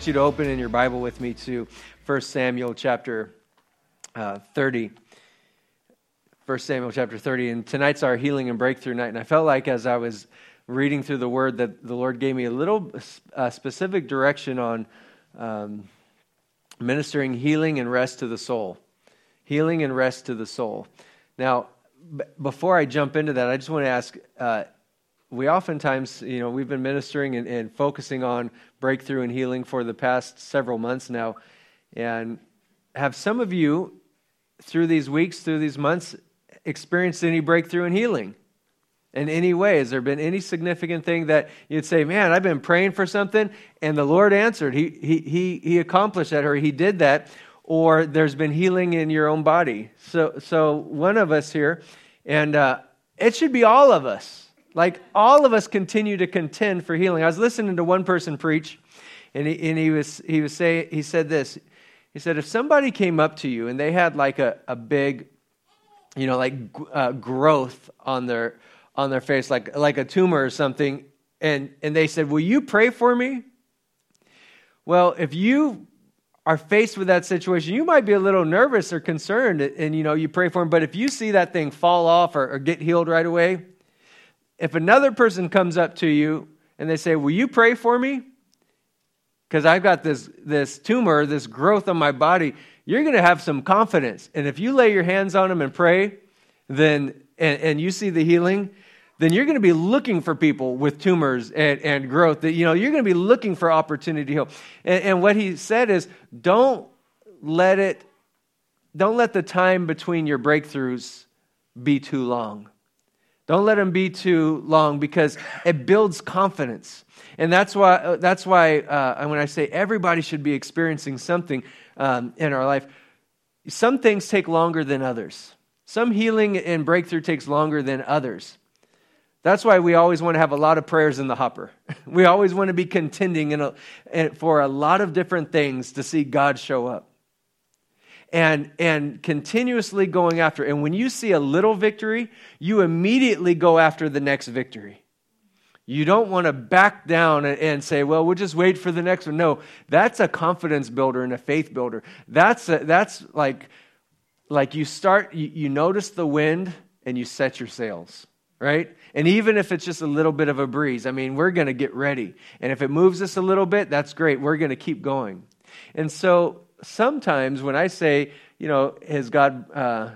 want you to open in your Bible with me to 1 Samuel chapter uh, 30. 1 Samuel chapter 30. And tonight's our healing and breakthrough night. And I felt like as I was reading through the word that the Lord gave me a little uh, specific direction on um, ministering healing and rest to the soul. Healing and rest to the soul. Now, b- before I jump into that, I just want to ask. Uh, we oftentimes, you know, we've been ministering and, and, focusing on breakthrough and healing for the past several months now. And have some of you, through these weeks, through these months, experienced any breakthrough and healing? In any way, has there been any significant thing that you'd say, man, I've been praying for something and the Lord answered? He, he, he, he accomplished that or he did that. Or there's been healing in your own body. So, so one of us here, and uh, it should be all of us like all of us continue to contend for healing. I was listening to one person preach, and he, and he was he was saying he said this. He said, if somebody came up to you and they had like a, a big, you know, like uh, growth on their on their face, like like a tumor or something, and and they said, "Will you pray for me?" Well, if you are faced with that situation, you might be a little nervous or concerned, and, you know you pray for them. But if you see that thing fall off or, or get healed right away, if another person comes up to you and they say, Will you pray for me? Because I've got this, this tumor, this growth on my body, you're going to have some confidence. And if you lay your hands on them and pray, then and, and you see the healing, then you're going to be looking for people with tumors and, and growth. That you know, you're going to be looking for opportunity to heal. And, and what he said is, don't let it, don't let the time between your breakthroughs be too long. Don't let them be too long because it builds confidence. And that's why, that's why uh, when I say everybody should be experiencing something um, in our life, some things take longer than others. Some healing and breakthrough takes longer than others. That's why we always want to have a lot of prayers in the hopper. We always want to be contending in a, for a lot of different things to see God show up and, and continuously going after. And when you see a little victory, you immediately go after the next victory. You don't want to back down and say, well, we'll just wait for the next one. No, that's a confidence builder and a faith builder. That's, a, that's like, like you start, you, you notice the wind and you set your sails, right? And even if it's just a little bit of a breeze, I mean, we're going to get ready. And if it moves us a little bit, that's great. We're going to keep going. And so sometimes when I say, you know, has God uh,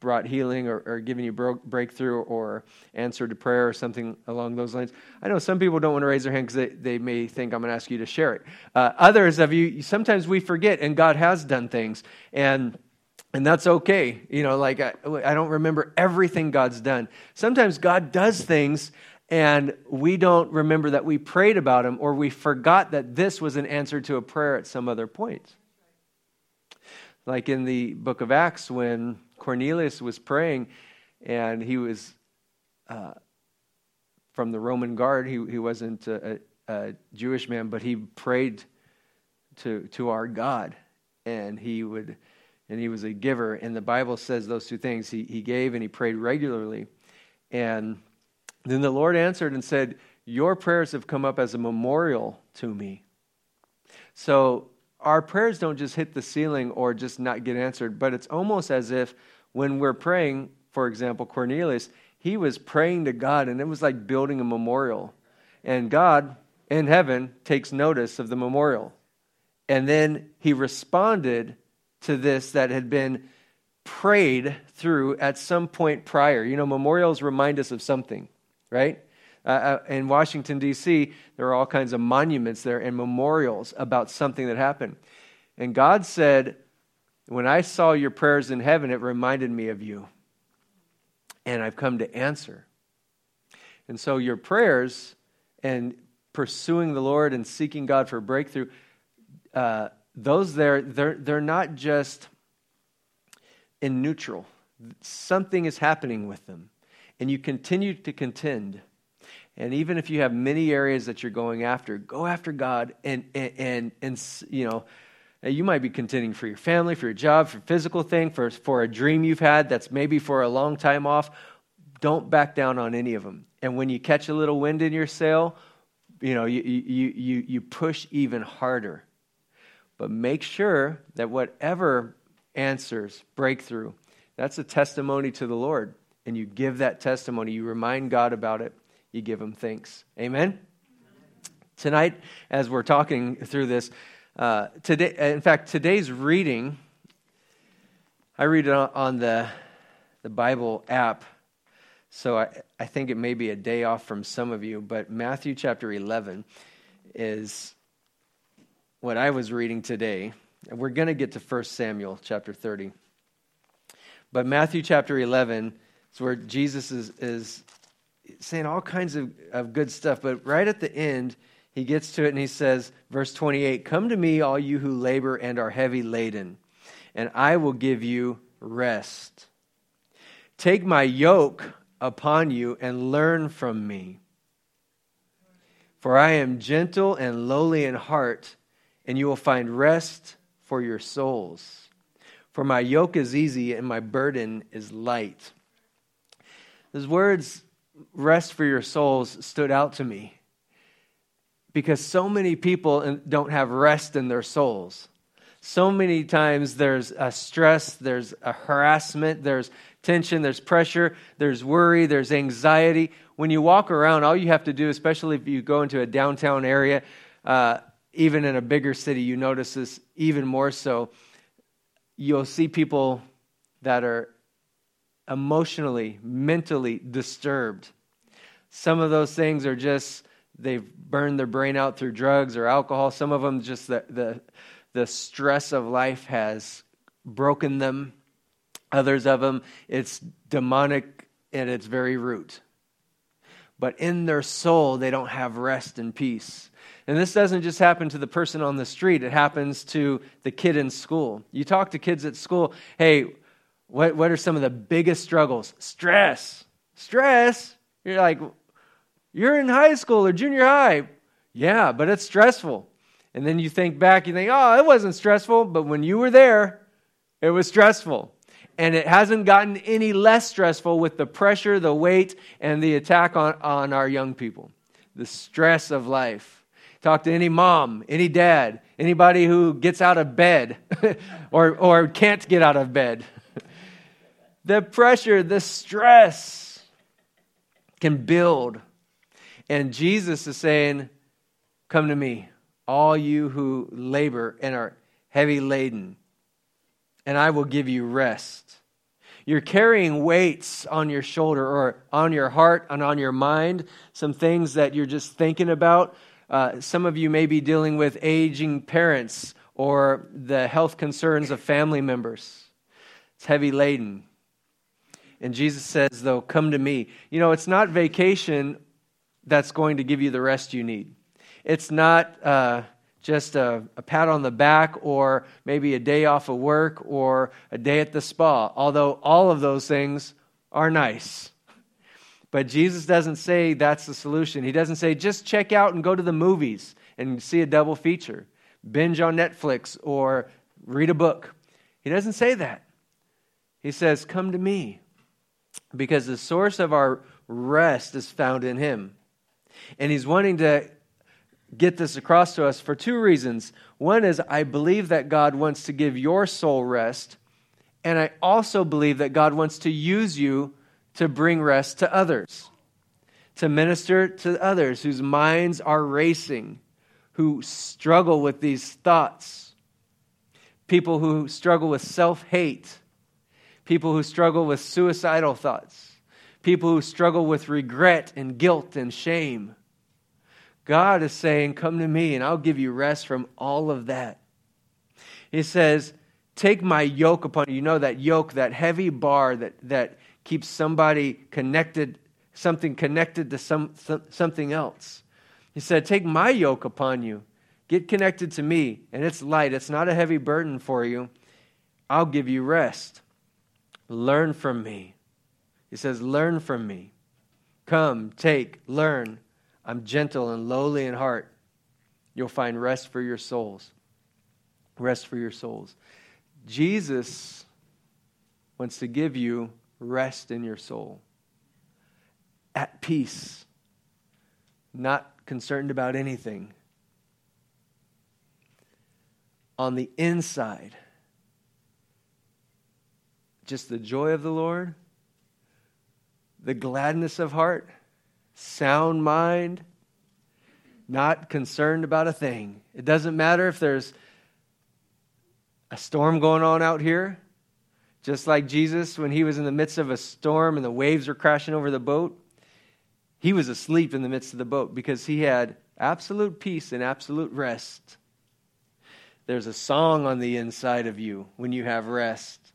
brought healing or, or given you bro- breakthrough or answered to prayer or something along those lines, I know some people don't want to raise their hand because they, they may think I'm going to ask you to share it. Uh, others of you, sometimes we forget, and God has done things. And and that's okay. You know, like I, I don't remember everything God's done. Sometimes God does things and we don't remember that we prayed about him or we forgot that this was an answer to a prayer at some other point. Like in the book of Acts, when Cornelius was praying and he was uh, from the Roman guard, he, he wasn't a, a, Jewish man, but he prayed to, to our God. And he would, and he was a giver. And the Bible says those two things. He, he gave and he prayed regularly. And then the Lord answered and said, Your prayers have come up as a memorial to me. So our prayers don't just hit the ceiling or just not get answered, but it's almost as if when we're praying, for example, Cornelius, he was praying to God and it was like building a memorial. And God in heaven takes notice of the memorial. And then he responded to this that had been prayed through at some point prior. You know, memorials remind us of something, right? Uh, uh, in Washington, D.C., there are all kinds of monuments there and memorials about something that happened. And God said, When I saw your prayers in heaven, it reminded me of you. And I've come to answer. And so your prayers and pursuing the Lord and seeking God for breakthrough, uh, those there, they're, they're not just in neutral. Something is happening with them. And you continue to contend. And even if you have many areas that you're going after, go after God and, and, and, and you know, you might be contending for your family, for your job, for physical thing, for, for a dream you've had that's maybe for a long time off. Don't back down on any of them. And when you catch a little wind in your sail, you know, you, you, you, you push even harder. But make sure that whatever answers, breakthrough, that's a testimony to the Lord. And you give that testimony, you remind God about it, you give him thanks. Amen? Tonight, as we're talking through this, uh, today, in fact, today's reading, I read it on the, the Bible app so I, I think it may be a day off from some of you, but Matthew chapter 11 is what I was reading today. And we're going to get to 1 Samuel chapter 30. But Matthew chapter 11 is where Jesus is, is saying all kinds of, of good stuff. But right at the end, he gets to it and he says, verse 28 Come to me, all you who labor and are heavy laden, and I will give you rest. Take my yoke upon you and learn from me. For I am gentle and lowly in heart, and you will find rest for your souls. For my yoke is easy and my burden is light. Those words, rest for your souls, stood out to me because so many people don't have rest in their souls. So many times there's a stress, there's a harassment, there's tension, there's pressure, there's worry, there's anxiety. When you walk around, all you have to do, especially if you go into a downtown area, uh, even in a bigger city, you notice this even more so. You'll see people that are emotionally, mentally disturbed. Some of those things are just they've burned their brain out through drugs or alcohol. Some of them just the the, the stress of life has broken them Others of them, it's demonic at its very root. But in their soul, they don't have rest and peace. And this doesn't just happen to the person on the street, it happens to the kid in school. You talk to kids at school, hey, what, what are some of the biggest struggles? Stress. Stress? You're like, you're in high school or junior high. Yeah, but it's stressful. And then you think back, you think, oh, it wasn't stressful, but when you were there, it was stressful and it hasn't gotten any less stressful with the pressure, the weight, and the attack on, on our young people. The stress of life. Talk to any mom, any dad, anybody who gets out of bed or, or can't get out of bed. The pressure, the stress can build. And Jesus is saying, Come to me, all you who labor and are heavy laden and I will give you rest. You're carrying weights on your shoulder or on your heart and on your mind, some things that you're just thinking about. Uh, some of you may be dealing with aging parents or the health concerns of family members. It's heavy laden. And Jesus says, though, come to me. You know, it's not vacation that's going to give you the rest you need. It's not. Uh, just a, a, pat on the back or maybe a day off of work or a day at the spa, although all of those things are nice. But Jesus doesn't say that's the solution. He doesn't say just check out and go to the movies and see a double feature, binge on Netflix or read a book. He doesn't say that. He says, Come to me, because the source of our rest is found in Him. And He's wanting to get this across to us for two reasons. One is I believe that God wants to give your soul rest, and I also believe that God wants to use you to bring rest to others, to minister to others whose minds are racing, who struggle with these thoughts, people who struggle with self hate, people who struggle with suicidal thoughts, people who struggle with regret and guilt and shame God is saying, Come to me and I'll give you rest from all of that. He says, Take my yoke upon you. You know that yoke, that heavy bar that, that keeps somebody connected, something connected to some, something else. He said, Take my yoke upon you. Get connected to me, and it's light. It's not a heavy burden for you. I'll give you rest. Learn from me. He says, Learn from me. Come, take, learn. I'm gentle and lowly in heart. You'll find rest for your souls. Rest for your souls. Jesus wants to give you rest in your soul, at peace, not concerned about anything. On the inside, just the joy of the Lord, the gladness of heart, sound mind, not concerned about a thing. It doesn't matter if there's a storm going on out here. Just like Jesus, when he was in the midst of a storm and the waves were crashing over the boat, he was asleep in the midst of the boat because he had absolute peace and absolute rest. There's a song on the inside of you when you have rest.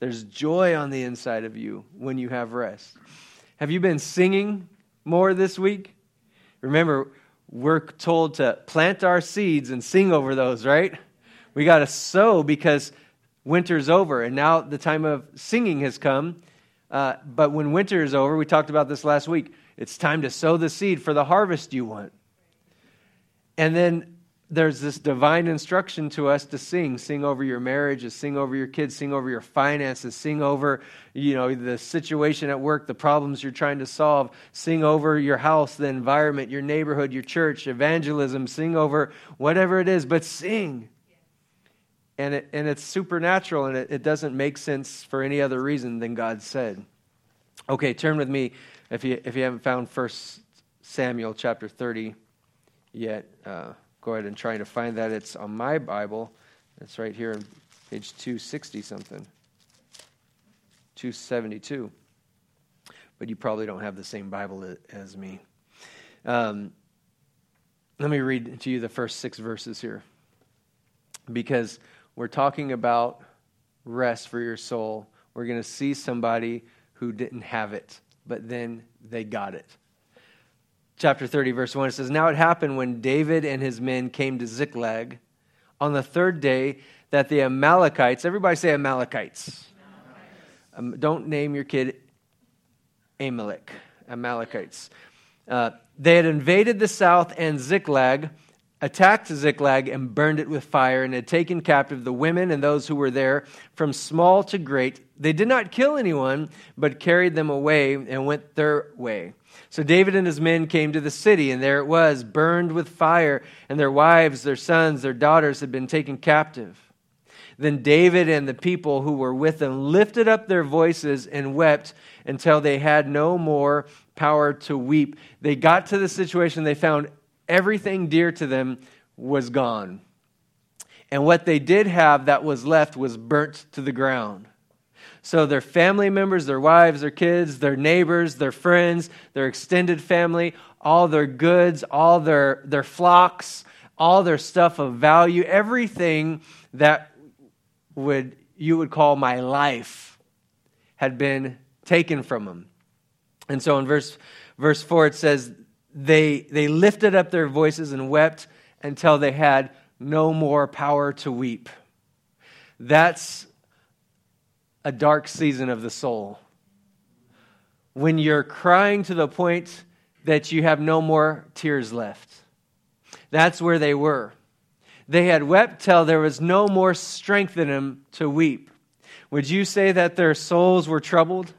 There's joy on the inside of you when you have rest. Have you been singing more this week? Remember, we're told to plant our seeds and sing over those, right? We got to sow because winter's over, and now the time of singing has come. Uh, but when winter is over, we talked about this last week, it's time to sow the seed for the harvest you want. And then there's this divine instruction to us to sing. Sing over your marriages sing over your kids sing over your finances sing over you know the situation at work the problems you're trying to solve. Sing over your house the environment your neighborhood your church evangelism. Sing over whatever it is but sing. And, it, and it's supernatural and it, it doesn't make sense for any other reason than god said. Okay turn with me if you if you haven't found first samuel chapter 30 yet uh, go ahead and try to find that. It's on my Bible. It's right here on page 260 something. 272. But you probably don't have the same Bible as me. Um, let me read to you the first six verses here. Because we're talking about rest for your soul. We're going to see somebody who didn't have it, but then they got it chapter 30, verse 1, it says, Now it happened when David and his men came to Ziklag on the third day that the Amalekites, everybody say Amalekites. Um, don't name your kid Amalek, Amalekites. Uh, they had invaded the south and Ziklag, attacked Ziklag, and burned it with fire, and had taken captive the women and those who were there, from small to great. They did not kill anyone, but carried them away and went their way. So David and his men came to the city, and there it was, burned with fire, and their wives, their sons, their daughters had been taken captive. Then David and the people who were with him lifted up their voices and wept until they had no more power to weep. They got to the situation, they found everything dear to them was gone. And what they did have that was left was burnt to the ground. So their family members, their wives, their kids, their neighbors, their friends, their extended family, all their goods, all their, their flocks, all their stuff of value, everything that would you would call my life had been taken from them. And so in verse verse 4 it says they they lifted up their voices and wept until they had no more power to weep. That's a dark season of the soul. When you're crying to the point that you have no more tears left. That's where they were. They had wept till there was no more strength in them to weep. Would you say that their souls were troubled?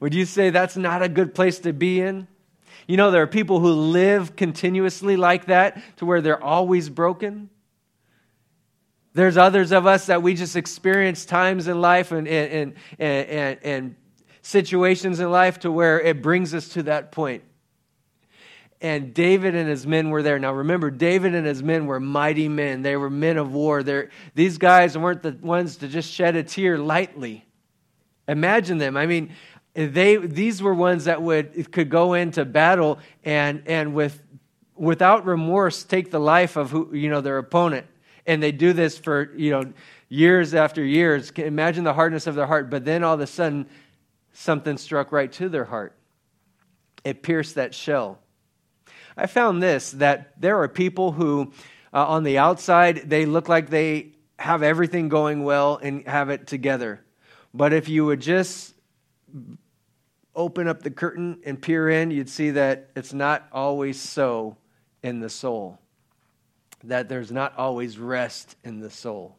Would you say that's not a good place to be in? You know, there are people who live continuously like that to where they're always broken. There's others of us that we just experience times in life and, and, and, and, and situations in life to where it brings us to that point. And David and his men were there. Now remember, David and his men were mighty men. They were men of war. They're, these guys weren't the ones to just shed a tear lightly. Imagine them. I mean, they these were ones that would could go into battle and and with without remorse take the life of who you know their opponent and they do this for, you know, years after years. Imagine the hardness of their heart. But then all of a sudden, something struck right to their heart. It pierced that shell. I found this that there are people who, uh, on the outside, they look like they have everything going well and have it together. But if you would just open up the curtain and peer in, you'd see that it's not always so in the soul that there's not always rest in the soul.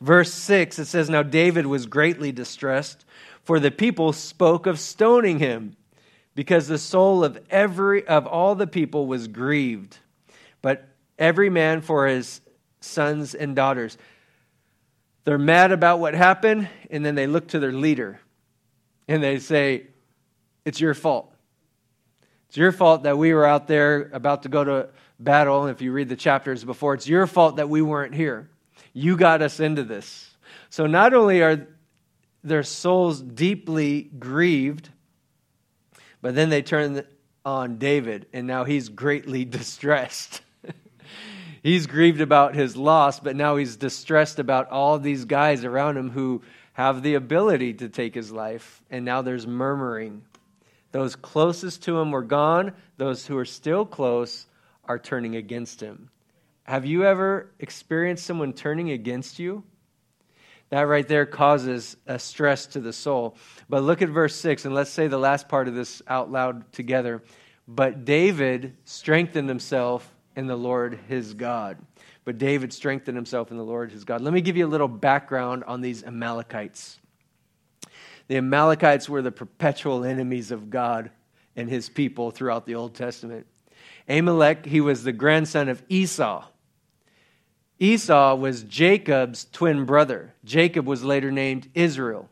Verse 6, it says, Now David was greatly distressed, for the people spoke of stoning him. because the soul of every of all the people was grieved, but every man for his sons and daughters. They're mad about what happened, and then they look to their leader and they say, It's your fault. It's your fault that we were out there about to go to battle. If you read the chapters before, it's your fault that we weren't here. You got us into this. So not only are their souls deeply grieved, but then they turn on David, and now he's greatly distressed. he's grieved about his loss, but now he's distressed about all these guys around him who have the ability to take his life, and now there's murmuring. Those closest to him were gone, those who are still close are turning against him. Have you ever experienced someone turning against you? That right there causes a stress to the soul. But look at verse 6, and let's say the last part of this out loud together. But David strengthened himself in the Lord his God. But David strengthened himself in the Lord his God. Let me give you a little background on these Amalekites. The Amalekites were the perpetual enemies of God and his people throughout the Old Testament. Amalek, he was the grandson of Esau. Esau was Jacob's twin brother. Jacob was later named Israel.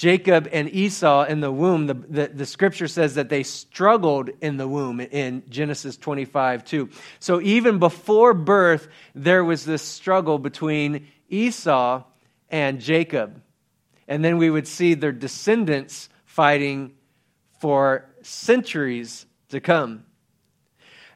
Jacob and Esau in the womb, the, the, the, scripture says that they struggled in the womb in Genesis 25, 2. So even before birth, there was this struggle between Esau and Jacob. And then we would see their descendants fighting for centuries to come.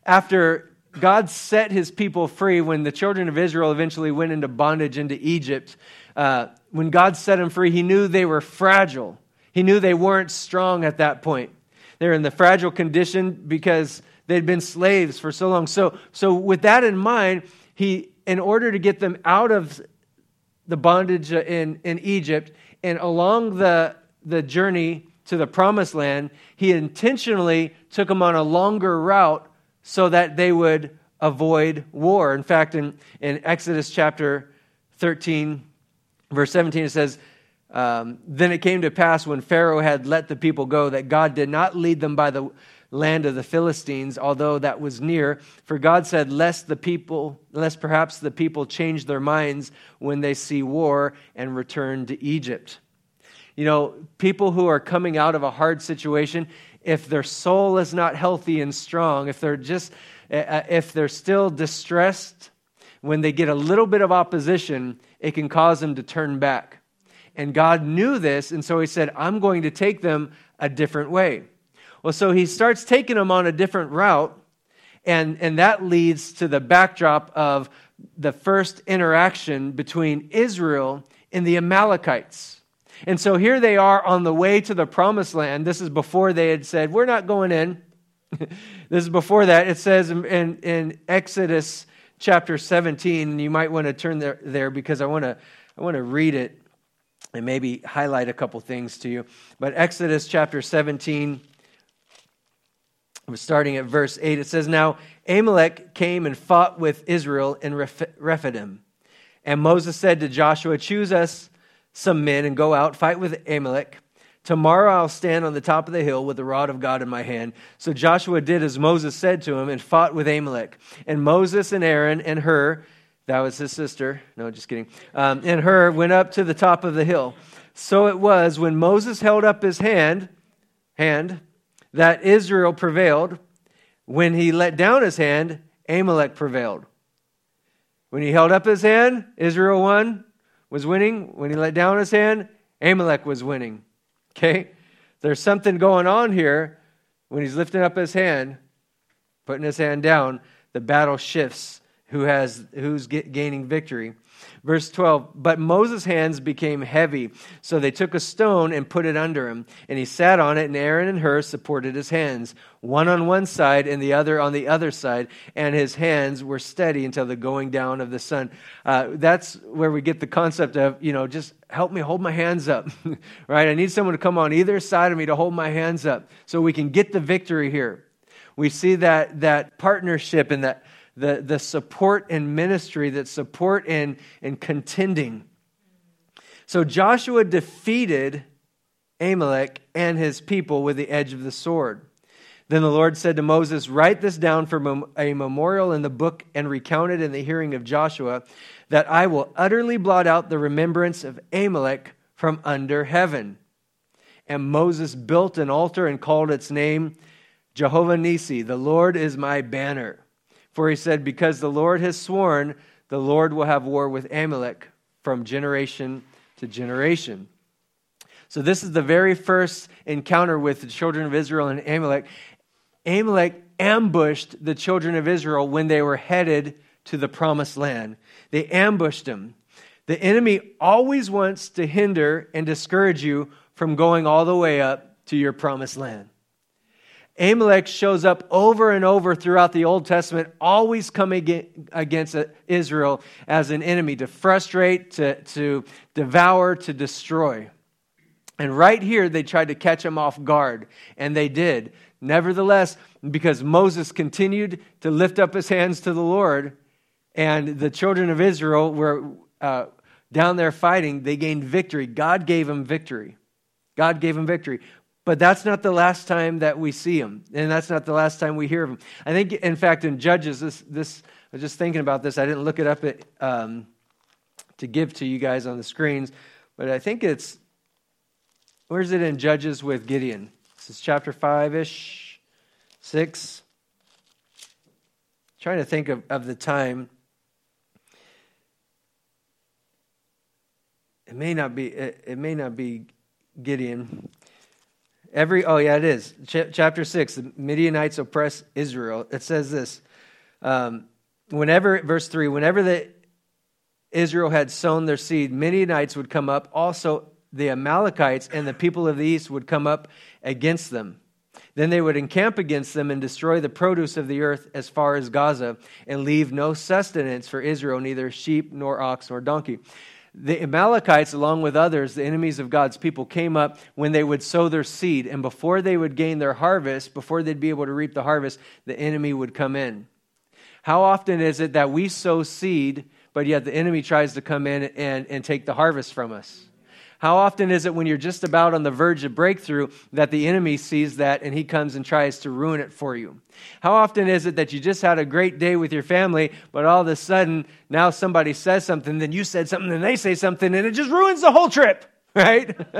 After God set his people free when the children of Israel eventually went into bondage into Egypt. Uh, when God set them free, he knew they were fragile. He knew they weren't strong at that point. They're in the fragile condition because they'd been slaves for so long. So, so with that in mind, he, in order to get them out of the bondage in, in Egypt and along the, the journey to the promised land, he intentionally took them on a longer route so that they would avoid war. In fact, in, in Exodus chapter 13, verse 17, it says, um, Then it came to pass when Pharaoh had let the people go that God did not lead them by the land of the Philistines, although that was near. For God said, Lest the people, lest perhaps the people change their minds when they see war and return to Egypt. You know, people who are coming out of a hard situation, if their soul is not healthy and strong, if they're just, uh, uh, if they're still distressed, when they get a little bit of opposition, it can cause them to turn back. And God knew this, and so He said, I'm going to take them a different way. Well, so He starts taking them on a different route, and, and that leads to the backdrop of the first interaction between Israel and the Amalekites. And so here they are on the way to the promised land. This is before they had said, We're not going in. this is before that. It says in, in, in, Exodus chapter 17, and you might want to turn there, there because I want to I want to read it and maybe highlight a couple things to you. But Exodus chapter 17, we're starting at verse 8. It says, Now Amalek came and fought with Israel in Rephidim. And Moses said to Joshua, Choose us some men and go out, fight with Amalek. Tomorrow I'll stand on the top of the hill with the rod of God in my hand. So Joshua did as Moses said to him and fought with Amalek. And Moses and Aaron and Hur, that was his sister, no, just kidding, um, and Hur went up to the top of the hill. So it was when Moses held up his hand, hand, that Israel prevailed. When he let down his hand, Amalek prevailed. When he held up his hand, Israel won was winning. When he let down his hand, Amalek was winning. Okay? There's something going on here. When he's lifting up his hand, putting his hand down, the battle shifts. Who has who's gaining victory? Verse 12, but Moses' hands became heavy, so they took a stone and put it under him, and he sat on it, and Aaron and Hur supported his hands, one on one side and the other on the other side, and his hands were steady until the going down of the sun. Uh, that's where we get the concept of, you know, just help me hold my hands up, right? I need someone to come on either side of me to hold my hands up so we can get the victory here. We see that, that partnership and that the, the support and ministry, that support and, and contending. So Joshua defeated Amalek and his people with the edge of the sword. Then the Lord said to Moses, Write this down for a memorial in the book and recount it in the hearing of Joshua, that I will utterly blot out the remembrance of Amalek from under heaven. And Moses built an altar and called its name Jehovah Nissi, the Lord is my banner. For he said, Because the Lord has sworn, the Lord will have war with Amalek from generation to generation. So, this is the very first encounter with the children of Israel and Amalek. Amalek ambushed the children of Israel when they were headed to the promised land. They ambushed them. The enemy always wants to hinder and discourage you from going all the way up to your promised land. Amalek shows up over and over throughout the Old Testament, always coming against Israel as an enemy to frustrate, to, to devour, to destroy. And right here, they tried to catch him off guard, and they did. Nevertheless, because Moses continued to lift up his hands to the Lord, and the children of Israel were uh, down there fighting, they gained victory. God gave them victory. God gave them victory. But that's not the last time that we see him, and that's not the last time we hear of him. I think, in fact, in Judges, this, this I was just thinking about this. I didn't look it up at, um, to give to you guys on the screens, but I think it's where's it in Judges with Gideon? This is chapter five ish, six. Trying to think of, of the time. It may not be. It, it may not be Gideon. Every oh yeah, it is Ch- chapter six. The Midianites oppress Israel. It says this. Um, whenever verse three, whenever the Israel had sown their seed, Midianites would come up. Also, the Amalekites and the people of the east would come up against them. Then they would encamp against them and destroy the produce of the earth as far as Gaza, and leave no sustenance for Israel, neither sheep nor ox nor donkey the Amalekites, along with others, the enemies of God's people, came up when they would sow their seed. And before they would gain their harvest, before they'd be able to reap the harvest, the enemy would come in. How often is it that we sow seed, but yet the enemy tries to come in and, and take the harvest from us? How often is it when you're just about on the verge of breakthrough that the enemy sees that and he comes and tries to ruin it for you? How often is it that you just had a great day with your family, but all of a sudden now somebody says something, then you said something, then they say something, and it just ruins the whole trip, right?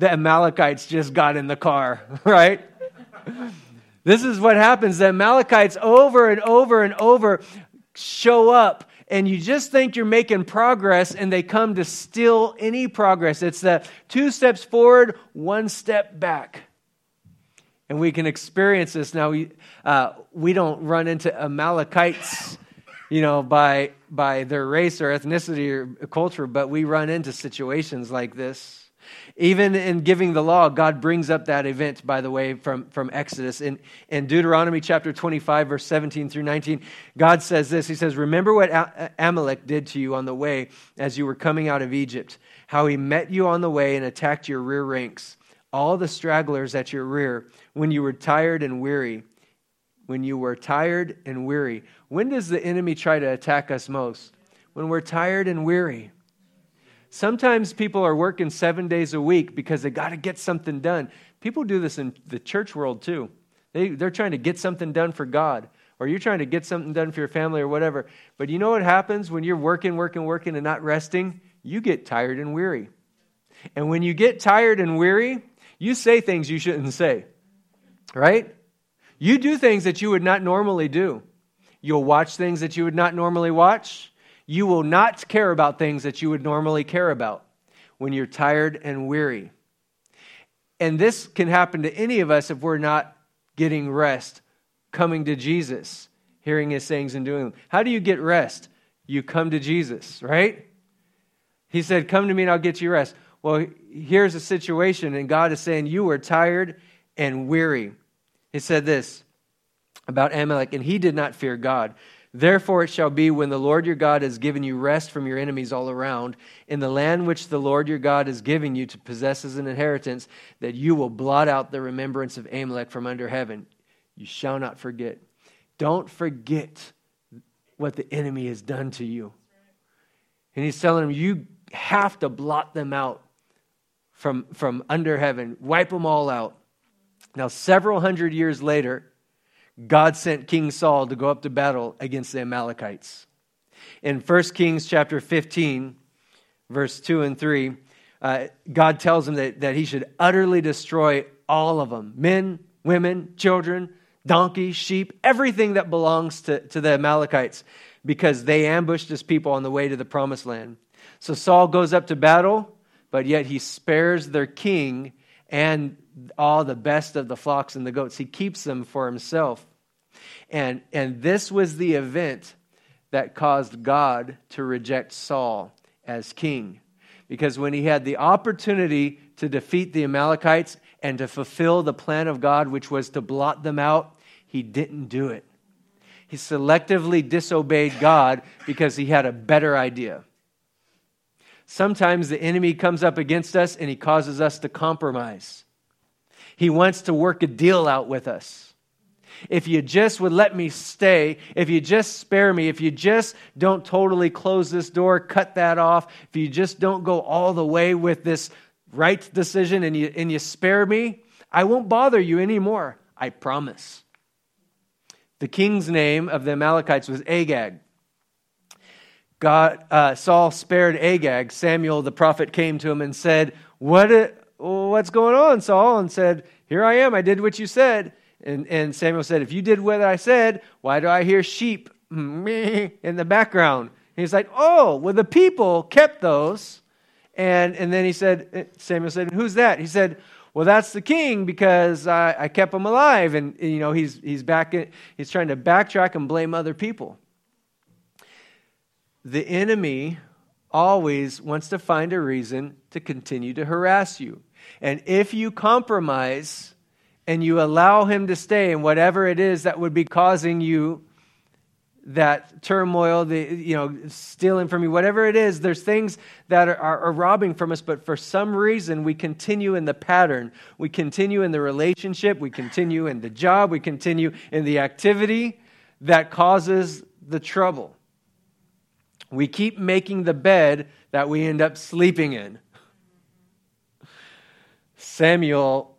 the Amalekites just got in the car, right? This is what happens. The Amalekites over and over and over show up and you just think you're making progress and they come to steal any progress. It's the two steps forward, one step back. And we can experience this now. We, uh, we don't run into Amalekites, you know, by, by their race or ethnicity or culture, but we run into situations like this. Even in giving the law, God brings up that event, by the way, from, from Exodus. In, in Deuteronomy chapter 25, verse 17 through 19, God says this He says, Remember what Amalek did to you on the way as you were coming out of Egypt, how he met you on the way and attacked your rear ranks, all the stragglers at your rear, when you were tired and weary. When you were tired and weary. When does the enemy try to attack us most? When we're tired and weary. Sometimes people are working seven days a week because they got to get something done. People do this in the church world too. They, they're trying to get something done for God, or you're trying to get something done for your family or whatever. But you know what happens when you're working, working, working, and not resting? You get tired and weary. And when you get tired and weary, you say things you shouldn't say, right? You do things that you would not normally do. You'll watch things that you would not normally watch you will not care about things that you would normally care about when you're tired and weary. And this can happen to any of us if we're not getting rest, coming to Jesus, hearing his sayings and doing them. How do you get rest? You come to Jesus, right? He said, Come to me and I'll get you rest. Well, here's a situation, and God is saying, You are tired and weary. He said this about Amalek, and he did not fear God. Therefore, it shall be when the Lord your God has given you rest from your enemies all around, in the land which the Lord your God is giving you to possess as an inheritance, that you will blot out the remembrance of Amalek from under heaven. You shall not forget. Don't forget what the enemy has done to you. And he's telling him, you have to blot them out from, from under heaven, wipe them all out. Now, several hundred years later, God sent King Saul to go up to battle against the Amalekites. In 1 Kings chapter 15, verse 2 and 3, uh, God tells him that, that he should utterly destroy all of them men, women, children, donkeys, sheep, everything that belongs to, to the Amalekites because they ambushed his people on the way to the promised land. So Saul goes up to battle, but yet he spares their king and all the best of the flocks and the goats. He keeps them for himself. And, and this was the event that caused God to reject Saul as king. Because when he had the opportunity to defeat the Amalekites and to fulfill the plan of God, which was to blot them out, he didn't do it. He selectively disobeyed God because he had a better idea. Sometimes the enemy comes up against us and he causes us to compromise. He wants to work a deal out with us. If you just would let me stay, if you just spare me, if you just don't totally close this door, cut that off, if you just don't go all the way with this right decision and you, and you spare me, I won't bother you anymore. I promise. The king's name of the Amalekites was Agag. God, uh, Saul spared Agag. Samuel the prophet came to him and said, what, uh, What's going on, Saul? And said, Here I am. I did what you said. And, and Samuel said, If you did what I said, why do I hear sheep in the background? And he's like, Oh, well, the people kept those. And, and then he said, Samuel said, Who's that? He said, Well, that's the king because I, I kept him alive. And, you know, he's, he's, back he's trying to backtrack and blame other people. The enemy always wants to find a reason to continue to harass you. And if you compromise, and you allow him to stay in whatever it is that would be causing you that turmoil, the, you know, stealing from you, whatever it is, there's things that are, are, are, robbing from us, but for some reason we continue in the pattern. We continue in the relationship, we continue in the job, we continue in the activity that causes the trouble. We keep making the bed that we end up sleeping in. Samuel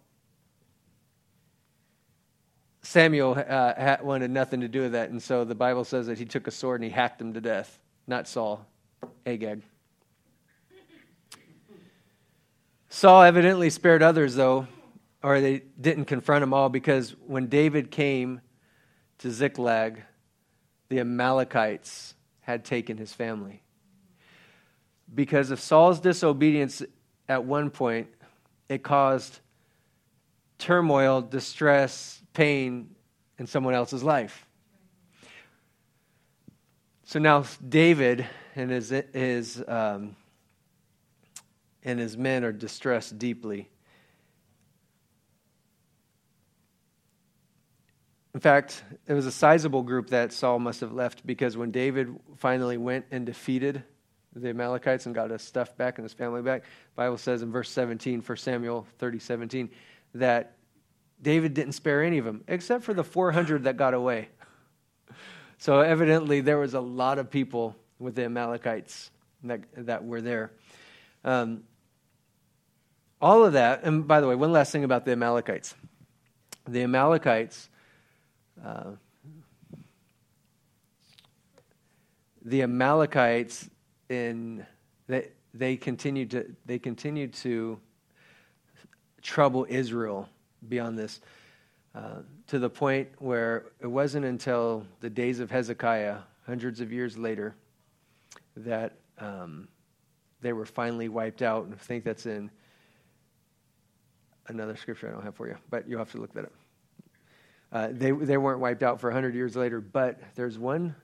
Samuel uh, wanted nothing to do with that, and so the Bible says that he took a sword and he hacked him to death. Not Saul, Agag. Saul evidently spared others, though, or they didn't confront them all, because when David came to Ziklag, the Amalekites had taken his family. Because of Saul's disobedience at one point, it caused turmoil, distress, pain in someone else's life. So now David and his, his, um, and his men are distressed deeply. In fact, it was a sizable group that Saul must have left because when David finally went and defeated the Amalekites and got his stuff back and his family back, Bible says in verse 17, for Samuel 30, 17, that David didn't spare any of them, except for the 400 that got away. So evidently, there was a lot of people with the Amalekites that, that were there. Um, all of that, and by the way, one last thing about the Amalekites. The Amalekites, uh, the Amalekites in they, they continued to they continued to trouble Israel beyond this, uh, to the point where it wasn't until the days of Hezekiah, hundreds of years later, that um, they were finally wiped out. And I think that's in another scripture I don't have for you, but you'll have to look that up. Uh, they, they weren't wiped out for 100 years later, but there's one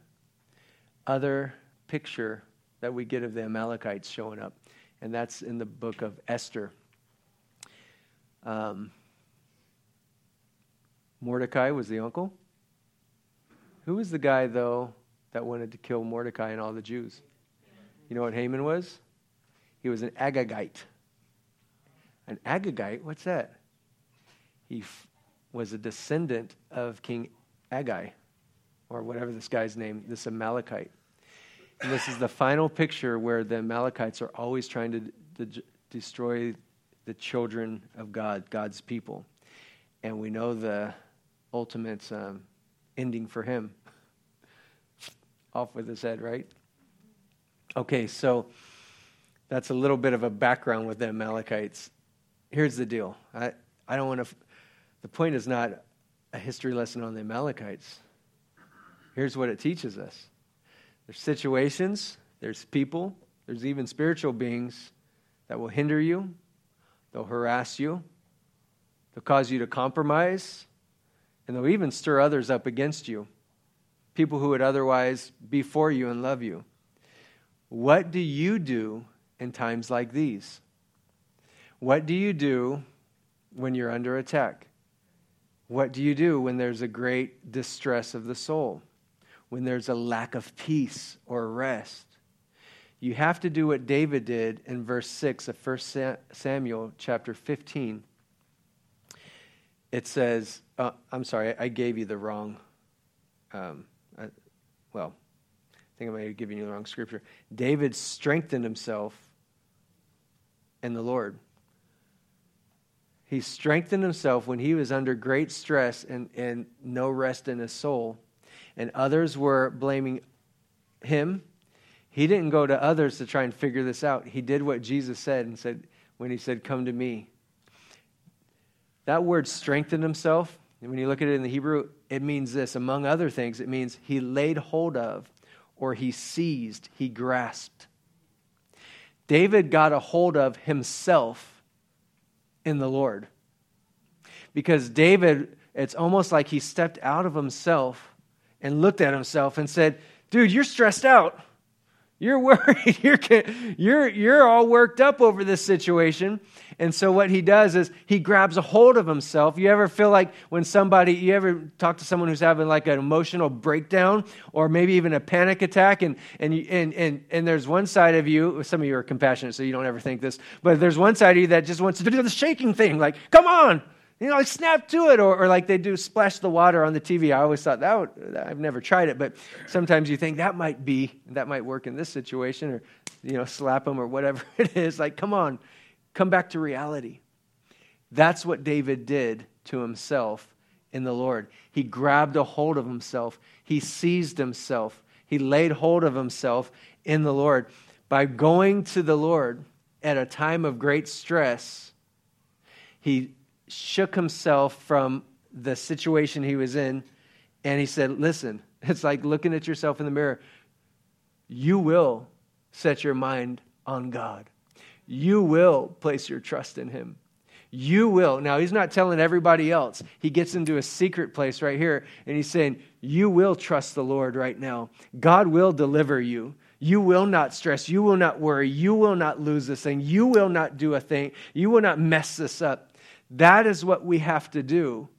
other picture that we get of the Amalekites showing up, and that's in the book of Esther. Um, Mordecai was the uncle. Who was the guy, though, that wanted to kill Mordecai and all the Jews? You know what Haman was? He was an Agagite. An Agagite? What's that? He f- was a descendant of King Agai, or whatever this guy's name, this Amalekite. And this is the final picture where the Amalekites are always trying to, to destroy the children of God, God's people. And we know the ultimate um, ending for him. Off with his head, right? Okay, so that's a little bit of a background with the Amalekites. Here's the deal. I, I don't want to, the point is not a history lesson on the Amalekites. Here's what it teaches us there's situations, there's people, there's even spiritual beings that will hinder you, they'll harass you, they'll cause you to compromise, and they'll even stir others up against you. People who would otherwise be for you and love you. What do you do in times like these? What do you do when you're under attack? What do you do when there's a great distress of the soul? When there's a lack of peace or rest? You have to do what David did in verse 6 of 1 Samuel chapter 15. It says, uh, I'm sorry, I gave you the wrong, um, I, well, I think I might have given you the wrong scripture. David strengthened himself in the Lord. He strengthened himself when he was under great stress and, and no rest in his soul. And others were blaming him. He didn't go to others to try and figure this out. He did what Jesus said and said, when he said, Come to me. That word strengthened himself, and when you look at it in the Hebrew, it means this. Among other things, it means he laid hold of, or he seized, he grasped. David got a hold of himself in the Lord. Because David, it's almost like he stepped out of himself and looked at himself and said, Dude, you're stressed out. You're worried. You're, you're, you're all worked up over this situation. And so what he does is he grabs a hold of himself. You ever feel like when somebody, you ever talk to someone who's having like an emotional breakdown or maybe even a panic attack and, and, and, and, and there's one side of you, some of you are compassionate so you don't ever think this, but there's one side of you that just wants to do the shaking thing like, come on, you know, like snap to it, or, or like they do splash the water on the TV. I always thought that would, I've never tried it, but sometimes you think that might be, that might work in this situation, or, you know, slap them or whatever it is. Like, come on, come back to reality. That's what David did to himself in the Lord. He grabbed a hold of himself, he seized himself, he laid hold of himself in the Lord. By going to the Lord at a time of great stress, he shook himself from the situation he was in and he said, Listen, it's like looking at yourself in the mirror. You will set your mind on God. You will place your trust in Him. You will. Now, he's not telling everybody else. He gets into a secret place right here, and he's saying, You will trust the Lord right now. God will deliver you. You will not stress. You will not worry. You will not lose this thing. You will not do a thing. You will not mess this up. That is what we have to do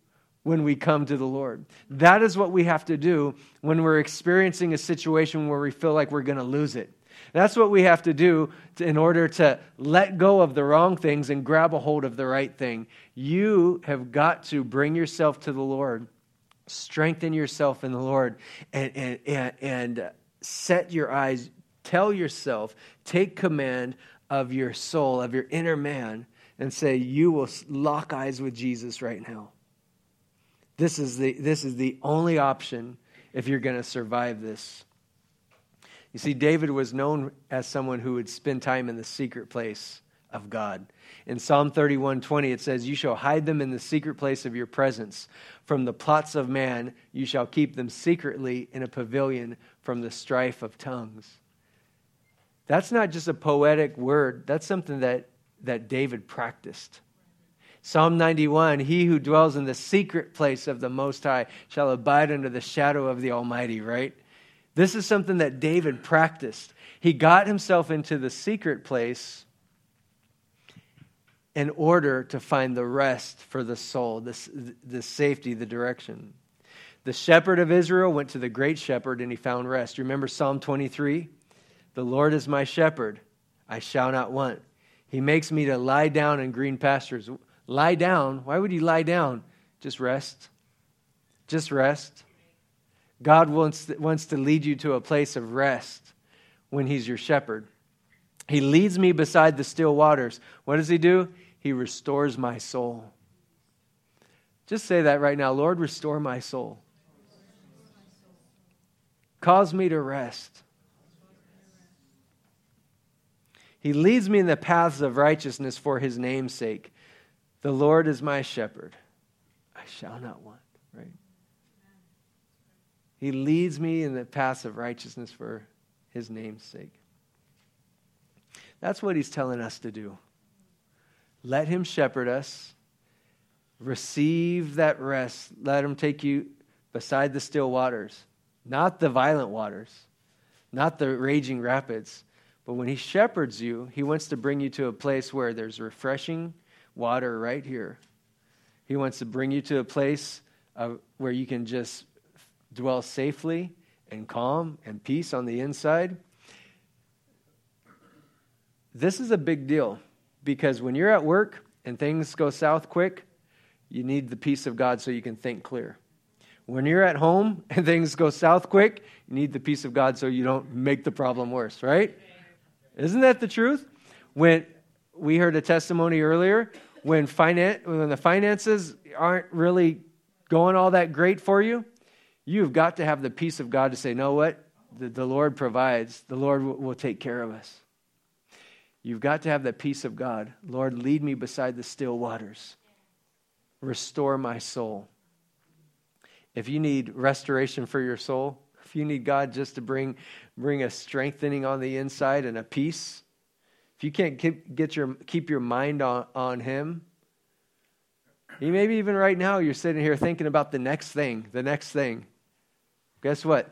when we come to the Lord. That is what we have to do when we're experiencing a situation where we feel like we're going to lose it. That's what we have to do to, in order to let go of the wrong things and grab a hold of the right thing. You have got to bring yourself to the Lord, strengthen yourself in the Lord, and, and, and, and set your eyes, tell yourself, take command of your soul, of your inner man, and say, You will lock eyes with Jesus right now. This is the, this is the only option if you're going to survive this. You see, David was known as someone who would spend time in the secret place of God. In Psalm 31:20 it says, "You shall hide them in the secret place of your presence. From the plots of man you shall keep them secretly in a pavilion from the strife of tongues." That's not just a poetic word. That's something that that David practiced. Psalm 91 He who dwells in the secret place of the Most High shall abide under the shadow of the Almighty, right? This is something that David practiced. He got himself into the secret place in order to find the rest for the soul, the, the safety, the direction. The shepherd of Israel went to the great shepherd and he found rest. Remember Psalm 23? The Lord is my shepherd, I shall not want. He makes me to lie down in green pastures. Lie down. Why would you lie down? Just rest. Just rest. God wants, wants to lead you to a place of rest when He's your shepherd. He leads me beside the still waters. What does He do? He restores my soul. Just say that right now Lord, restore my soul. Cause me to rest. He leads me in the paths of righteousness for his name's sake. The Lord is my shepherd. I shall not want, right? He leads me in the paths of righteousness for his name's sake. That's what he's telling us to do. Let him shepherd us. Receive that rest. Let him take you beside the still waters, not the violent waters, not the raging rapids. But when he shepherds you, he wants to bring you to a place where there's refreshing water right here. He wants to bring you to a place of, where you can just dwell safely and calm and peace on the inside. This is a big deal because when you're at work and things go south quick, you need the peace of God so you can think clear. When you're at home and things go south quick, you need the peace of God so you don't make the problem worse, right? Isn't that the truth? When we heard a testimony earlier, when, when the finances aren't really going all that great for you, you've got to have the peace of God to say, know what? The, the Lord provides, the Lord will, take care of us. You've got to have that peace of God. Lord, lead me beside the still waters. Restore my soul. If you need restoration for your soul, you need God just to bring, bring a strengthening on the inside and a peace, if you can't keep, get your, keep your mind on, on Him, maybe even right now you're sitting here thinking about the next thing, the next thing. Guess what?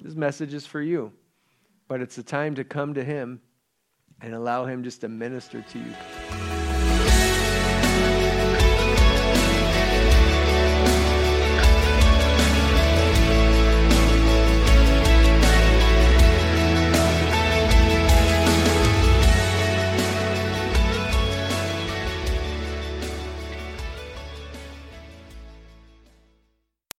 This message is for you. But it's a time to come to Him and allow Him just to minister to you.